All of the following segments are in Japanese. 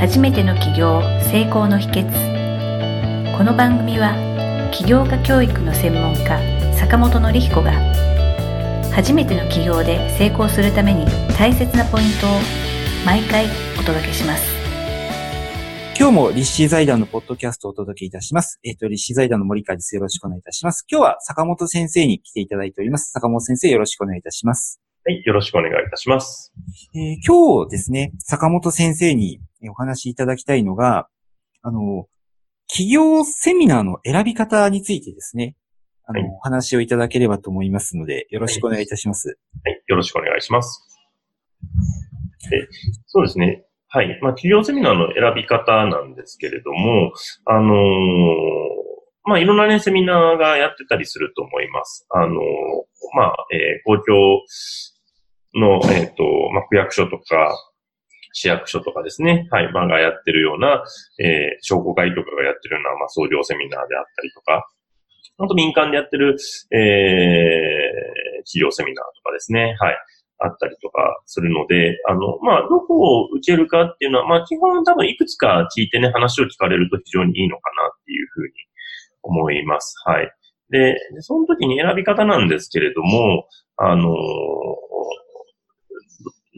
初めての起業成功の秘訣この番組は起業家教育の専門家坂本典彦が初めての起業で成功するために大切なポイントを毎回お届けします今日も立志財団のポッドキャストをお届けいたします。えっ、ー、と、立志財団の森川です。よろしくお願いいたします。今日は坂本先生に来ていただいております。坂本先生よろしくお願いいたします。はい、よろしくお願いいたします。えー、今日ですね、坂本先生にお話しいただきたいのが、あの、企業セミナーの選び方についてですね、あの、はい、お話をいただければと思いますので、よろしくお願いいたします。はい、よろしくお願いします。でそうですね。はい。まあ、企業セミナーの選び方なんですけれども、あのー、まあ、いろんなね、セミナーがやってたりすると思います。あのー、まあ、えー、公共の、えっ、と、まあ、区役所とか、市役所とかですね、はい、まあ、がやってるような、えー、商工会とかがやってるような、まあ、創業セミナーであったりとか、あと民間でやってる、えー、企業セミナーとかですね、はい、あったりとかするので、あの、まあ、どこを受けるかっていうのは、まあ、基本多分いくつか聞いてね、話を聞かれると非常にいいのかなっていうふうに思います。はい。で、その時に選び方なんですけれども、あの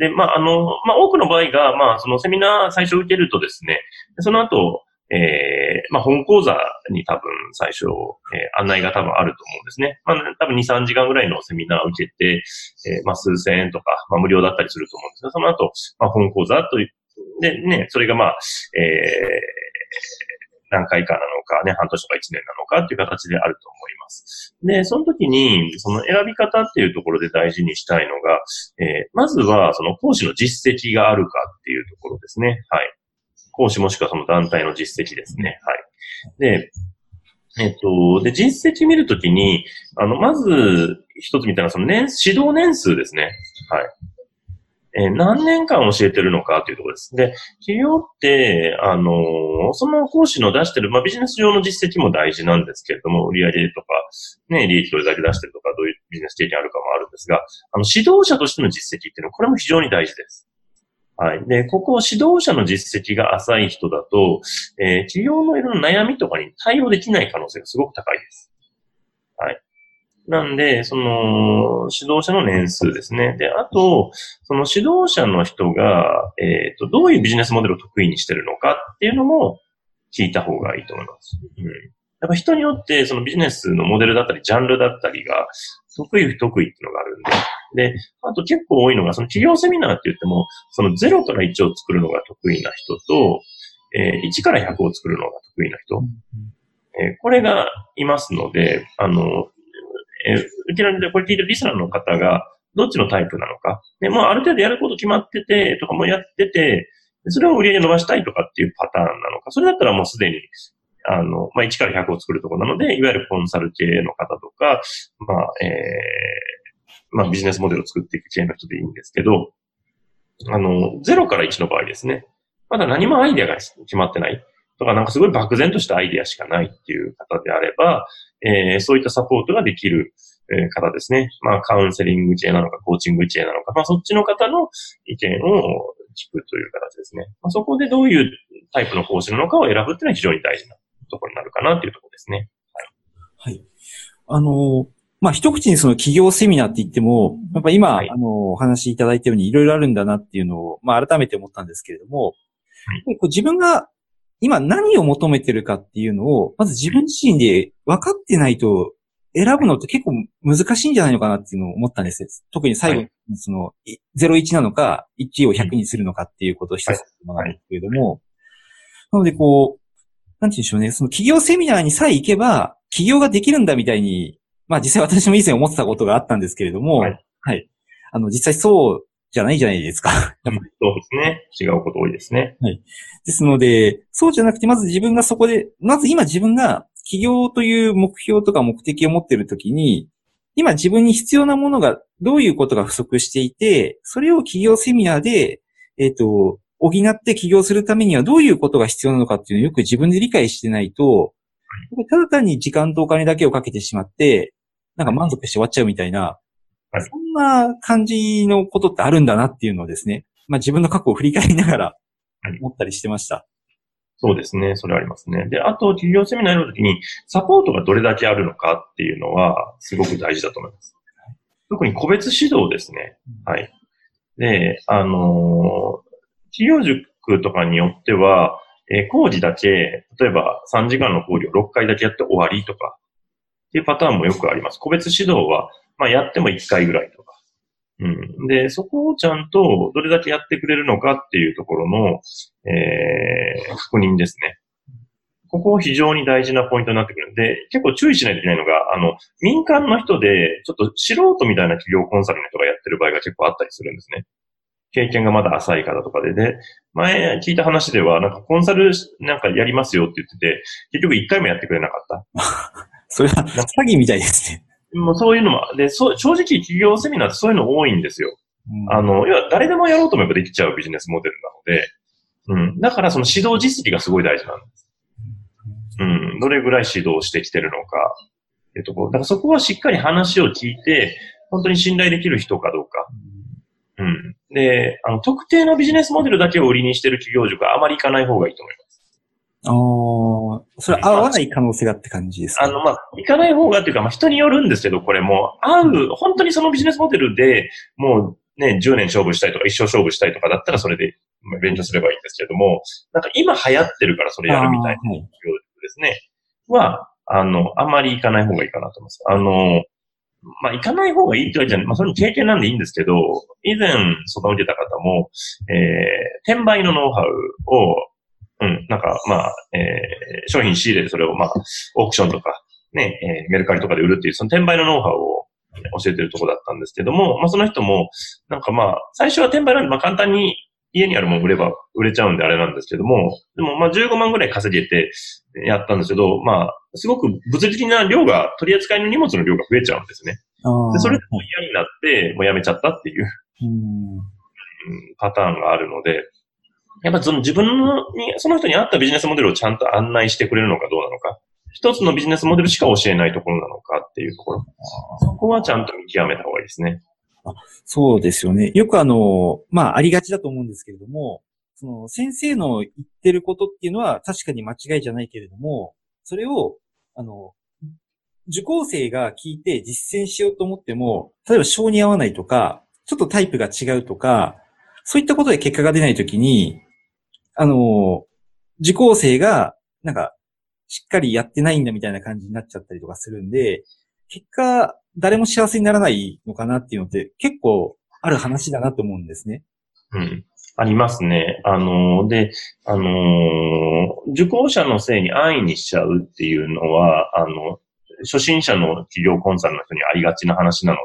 で、まあ、あの、まあ、多くの場合が、まあ、そのセミナー最初受けるとですね、その後、えー、まあ、本講座に多分最初、えー、案内が多分あると思うんですね。まあ、多分2、3時間ぐらいのセミナーを受けて、えー、まあ、数千円とか、まあ、無料だったりすると思うんですが、その後、まあ、本講座という、で、ね、それがまあ、えー、何回かなのか、ね、半年とか1年なのかっていう形であると思います。で、その時に、その選び方っていうところで大事にしたいのが、えー、まずは、その講師の実績があるかっていうところですね。はい。講師もしくはその団体の実績ですね。はい。で、えっと、で、実績見るときに、あの、まず、一つみたいな、その年、指導年数ですね。はい。えー、何年間教えてるのかというところです。で、企業って、あのー、その講師の出してる、まあ、ビジネス上の実績も大事なんですけれども、売上とか、ね、利益どれだけ出してるとか、どういうビジネス経験あるかもあるんですが、あの、指導者としての実績っていうのは、これも非常に大事です。はい。で、ここ、指導者の実績が浅い人だと、えー、企業のいろんな悩みとかに対応できない可能性がすごく高いです。はい。なんで、その、指導者の年数ですね。で、あと、その指導者の人が、えっ、ー、と、どういうビジネスモデルを得意にしてるのかっていうのも聞いた方がいいと思います。うん。やっぱ人によって、そのビジネスのモデルだったり、ジャンルだったりが、得意不得意っていうのがあるんで。で、あと結構多いのが、その企業セミナーって言っても、その0から1を作るのが得意な人と、えー、1から100を作るのが得意な人。えー、これがいますので、あの、えー、うちのこれ聞いてるリスナーの方が、どっちのタイプなのか。で、もうある程度やること決まってて、とかもやってて、それを売り上げ伸ばしたいとかっていうパターンなのか。それだったらもうすでに、あの、まあ、1から100を作るところなので、いわゆるコンサル系の方とか、まあ、えー、まあ、ビジネスモデルを作っていく系の人でいいんですけど、あの、0から1の場合ですね。まだ何もアイデアが決まってない。とか、なんかすごい漠然としたアイデアしかないっていう方であれば、えー、そういったサポートができる、え方ですね。まあ、カウンセリング系なのか、コーチング系なのか、まあ、そっちの方の意見を聞くという形ですね。まあ、そこでどういうタイプの講師なのかを選ぶっていうのは非常に大事なところになるかなっていうところですね。はい。はい。あのまあ、一口にその企業セミナーって言っても、やっぱ今、はい、あの、お話しいただいたようにいろいろあるんだなっていうのを、まあ、改めて思ったんですけれども、はい、自分が今何を求めてるかっていうのを、まず自分自身で分かってないと選ぶのって結構難しいんじゃないのかなっていうのを思ったんです。特に最後にその、01なのか、1を100にするのかっていうことを一つなんですけれども、なのでこう、なんて言うんでしょうね、その企業セミナーにさえ行けば、起業ができるんだみたいに、まあ実際私も以前思ってたことがあったんですけれども、はい。はい、あの、実際そうじゃないじゃないですか。そうですね。違うこと多いですね。はい。ですので、そうじゃなくて、まず自分がそこで、まず今自分が起業という目標とか目的を持っているときに、今自分に必要なものが、どういうことが不足していて、それを起業セミナーで、えっ、ー、と、補って起業するためにはどういうことが必要なのかっていうのをよく自分で理解してないと、ただ単に時間とお金だけをかけてしまって、なんか満足して終わっちゃうみたいな、はい、そんな感じのことってあるんだなっていうのをですね、まあ自分の過去を振り返りながら、思ったりしてました。そうですね。それありますね。で、あと、企業セミナーの時に、サポートがどれだけあるのかっていうのは、すごく大事だと思います。特に個別指導ですね。はい。で、あのー、企業塾とかによっては、えー、工事だけ、例えば3時間の講義を6回だけやって終わりとか、っていうパターンもよくあります。個別指導は、まあやっても1回ぐらいとか。うん。で、そこをちゃんとどれだけやってくれるのかっていうところの、えー、確認ですね。ここ非常に大事なポイントになってくるんで、結構注意しないといけないのが、あの、民間の人で、ちょっと素人みたいな企業コンサルの人がやってる場合が結構あったりするんですね。経験がまだ浅い方とかで。で、前聞いた話では、なんかコンサルなんかやりますよって言ってて、結局一回もやってくれなかった。それは詐欺みたいですね。もうそういうのも、で、そう、正直企業セミナーってそういうの多いんですよ。うん、あの、要は誰でもやろうと思えばできちゃうビジネスモデルなので、うん。だからその指導実績がすごい大事なんです。うん。どれぐらい指導してきてるのか、っていうところ。だからそこはしっかり話を聞いて、本当に信頼できる人かどうか。うん。で、あの、特定のビジネスモデルだけを売りにしてる企業塾はあまり行かない方がいいと思います。ああ、それ合わない可能性がって感じですか、あの、まあ、行かない方がっていうか、まあ、人によるんですけど、これも、合う、本当にそのビジネスモデルでもうね、10年勝負したいとか、一生勝負したいとかだったら、それで勉強すればいいんですけども、なんか今流行ってるからそれやるみたいなですね。は、あの、あんまり行かない方がいいかなと思います。あの、まあ、行かない方がいいってわけじゃない。まあ、それも経験なんでいいんですけど、以前相談を受けた方も、えー、転売のノウハウをうん、なんか、まあ、えー、商品仕入れてそれを、まあ、オークションとか、ね、えー、メルカリとかで売るっていう、その転売のノウハウを教えてるとこだったんですけども、まあ、その人も、なんかまあ、最初は転売なんで、まあ、簡単に家にあるもの売れば売れちゃうんであれなんですけども、でもまあ15万ぐらい稼げてやったんですけど、まあ、すごく物理的な量が、取り扱いの荷物の量が増えちゃうんですね。でそれでも嫌になって、もうやめちゃったっていう、うん、パターンがあるので、やっぱその自分に、その人に合ったビジネスモデルをちゃんと案内してくれるのかどうなのか。一つのビジネスモデルしか教えないところなのかっていうところ。そこはちゃんと見極めた方がいいですね。あそうですよね。よくあの、まあ、ありがちだと思うんですけれども、その先生の言ってることっていうのは確かに間違いじゃないけれども、それを、あの、受講生が聞いて実践しようと思っても、例えば性に合わないとか、ちょっとタイプが違うとか、そういったことで結果が出ないときに、あの、受講生が、なんか、しっかりやってないんだみたいな感じになっちゃったりとかするんで、結果、誰も幸せにならないのかなっていうのって結構ある話だなと思うんですね。うん。ありますね。あの、で、あの、受講者のせいに安易にしちゃうっていうのは、あの、初心者の企業コンサルの人にありがちな話なの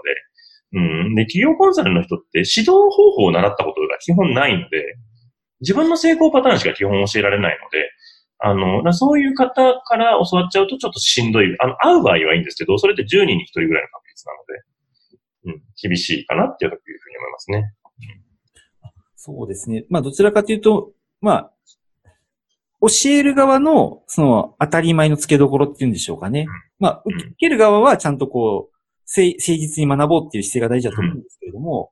で、うん。で、企業コンサルの人って指導方法を習ったことが基本ないので、自分の成功パターンしか基本教えられないので、あの、そういう方から教わっちゃうとちょっとしんどい。あの、会う場合はいいんですけど、それって10人に1人ぐらいの確率なので、うん、厳しいかなっていうふうに思いますね。そうですね。まあ、どちらかというと、まあ、教える側の、その、当たり前の付けどころっていうんでしょうかね。うん、まあ、受ける側はちゃんとこう、誠実に学ぼうっていう姿勢が大事だと思うんですけれども、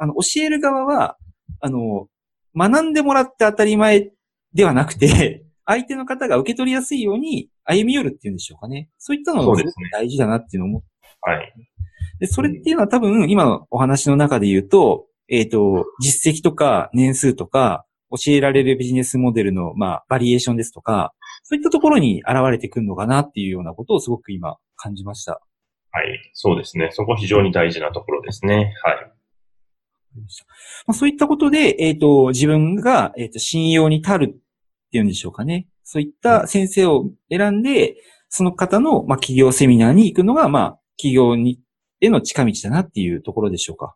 うん、あの、教える側は、あの、学んでもらって当たり前ではなくて、相手の方が受け取りやすいように歩み寄るっていうんでしょうかね。そういったのが大事だなっていうのを思って。はい。で、それっていうのは多分今のお話の中で言うと、えっ、ー、と、実績とか年数とか、教えられるビジネスモデルの、まあ、バリエーションですとか、そういったところに現れてくるのかなっていうようなことをすごく今感じました。はい。そうですね。そこ非常に大事なところですね。はい。まあ、そういったことで、えっ、ー、と、自分が、えっ、ー、と、信用に足るっていうんでしょうかね。そういった先生を選んで、その方の、まあ、企業セミナーに行くのが、まあ、企業に、への近道だなっていうところでしょうか。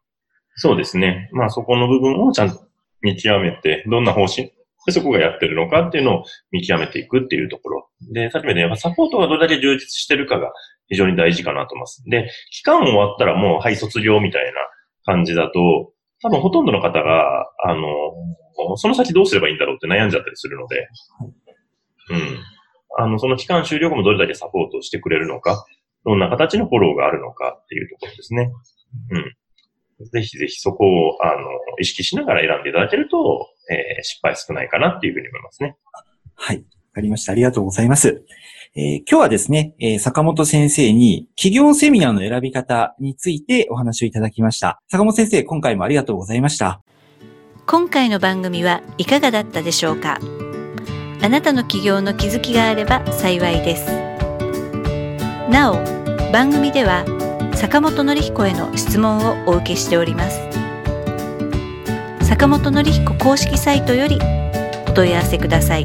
そうですね。まあ、そこの部分をちゃんと見極めて、どんな方針でそこがやってるのかっていうのを見極めていくっていうところ。で、さっきも言ったサポートがどれだけ充実してるかが非常に大事かなと思います。で、期間終わったらもう、はい、卒業みたいな感じだと、多分ほとんどの方が、あの、その先どうすればいいんだろうって悩んじゃったりするので、うん。あの、その期間終了後もどれだけサポートしてくれるのか、どんな形のフォローがあるのかっていうところですね。うん。ぜひぜひそこを、あの、意識しながら選んでいただけると、えー、失敗少ないかなっていうふうに思いますね。はい。わかりました。ありがとうございます。えー、今日はですね、えー、坂本先生に企業セミナーの選び方についてお話をいただきました。坂本先生、今回もありがとうございました。今回の番組はいかがだったでしょうか？あなたの企業の気づきがあれば幸いです。なお、番組では坂本典彦への質問をお受けしております。坂本典彦公式サイトよりお問い合わせください。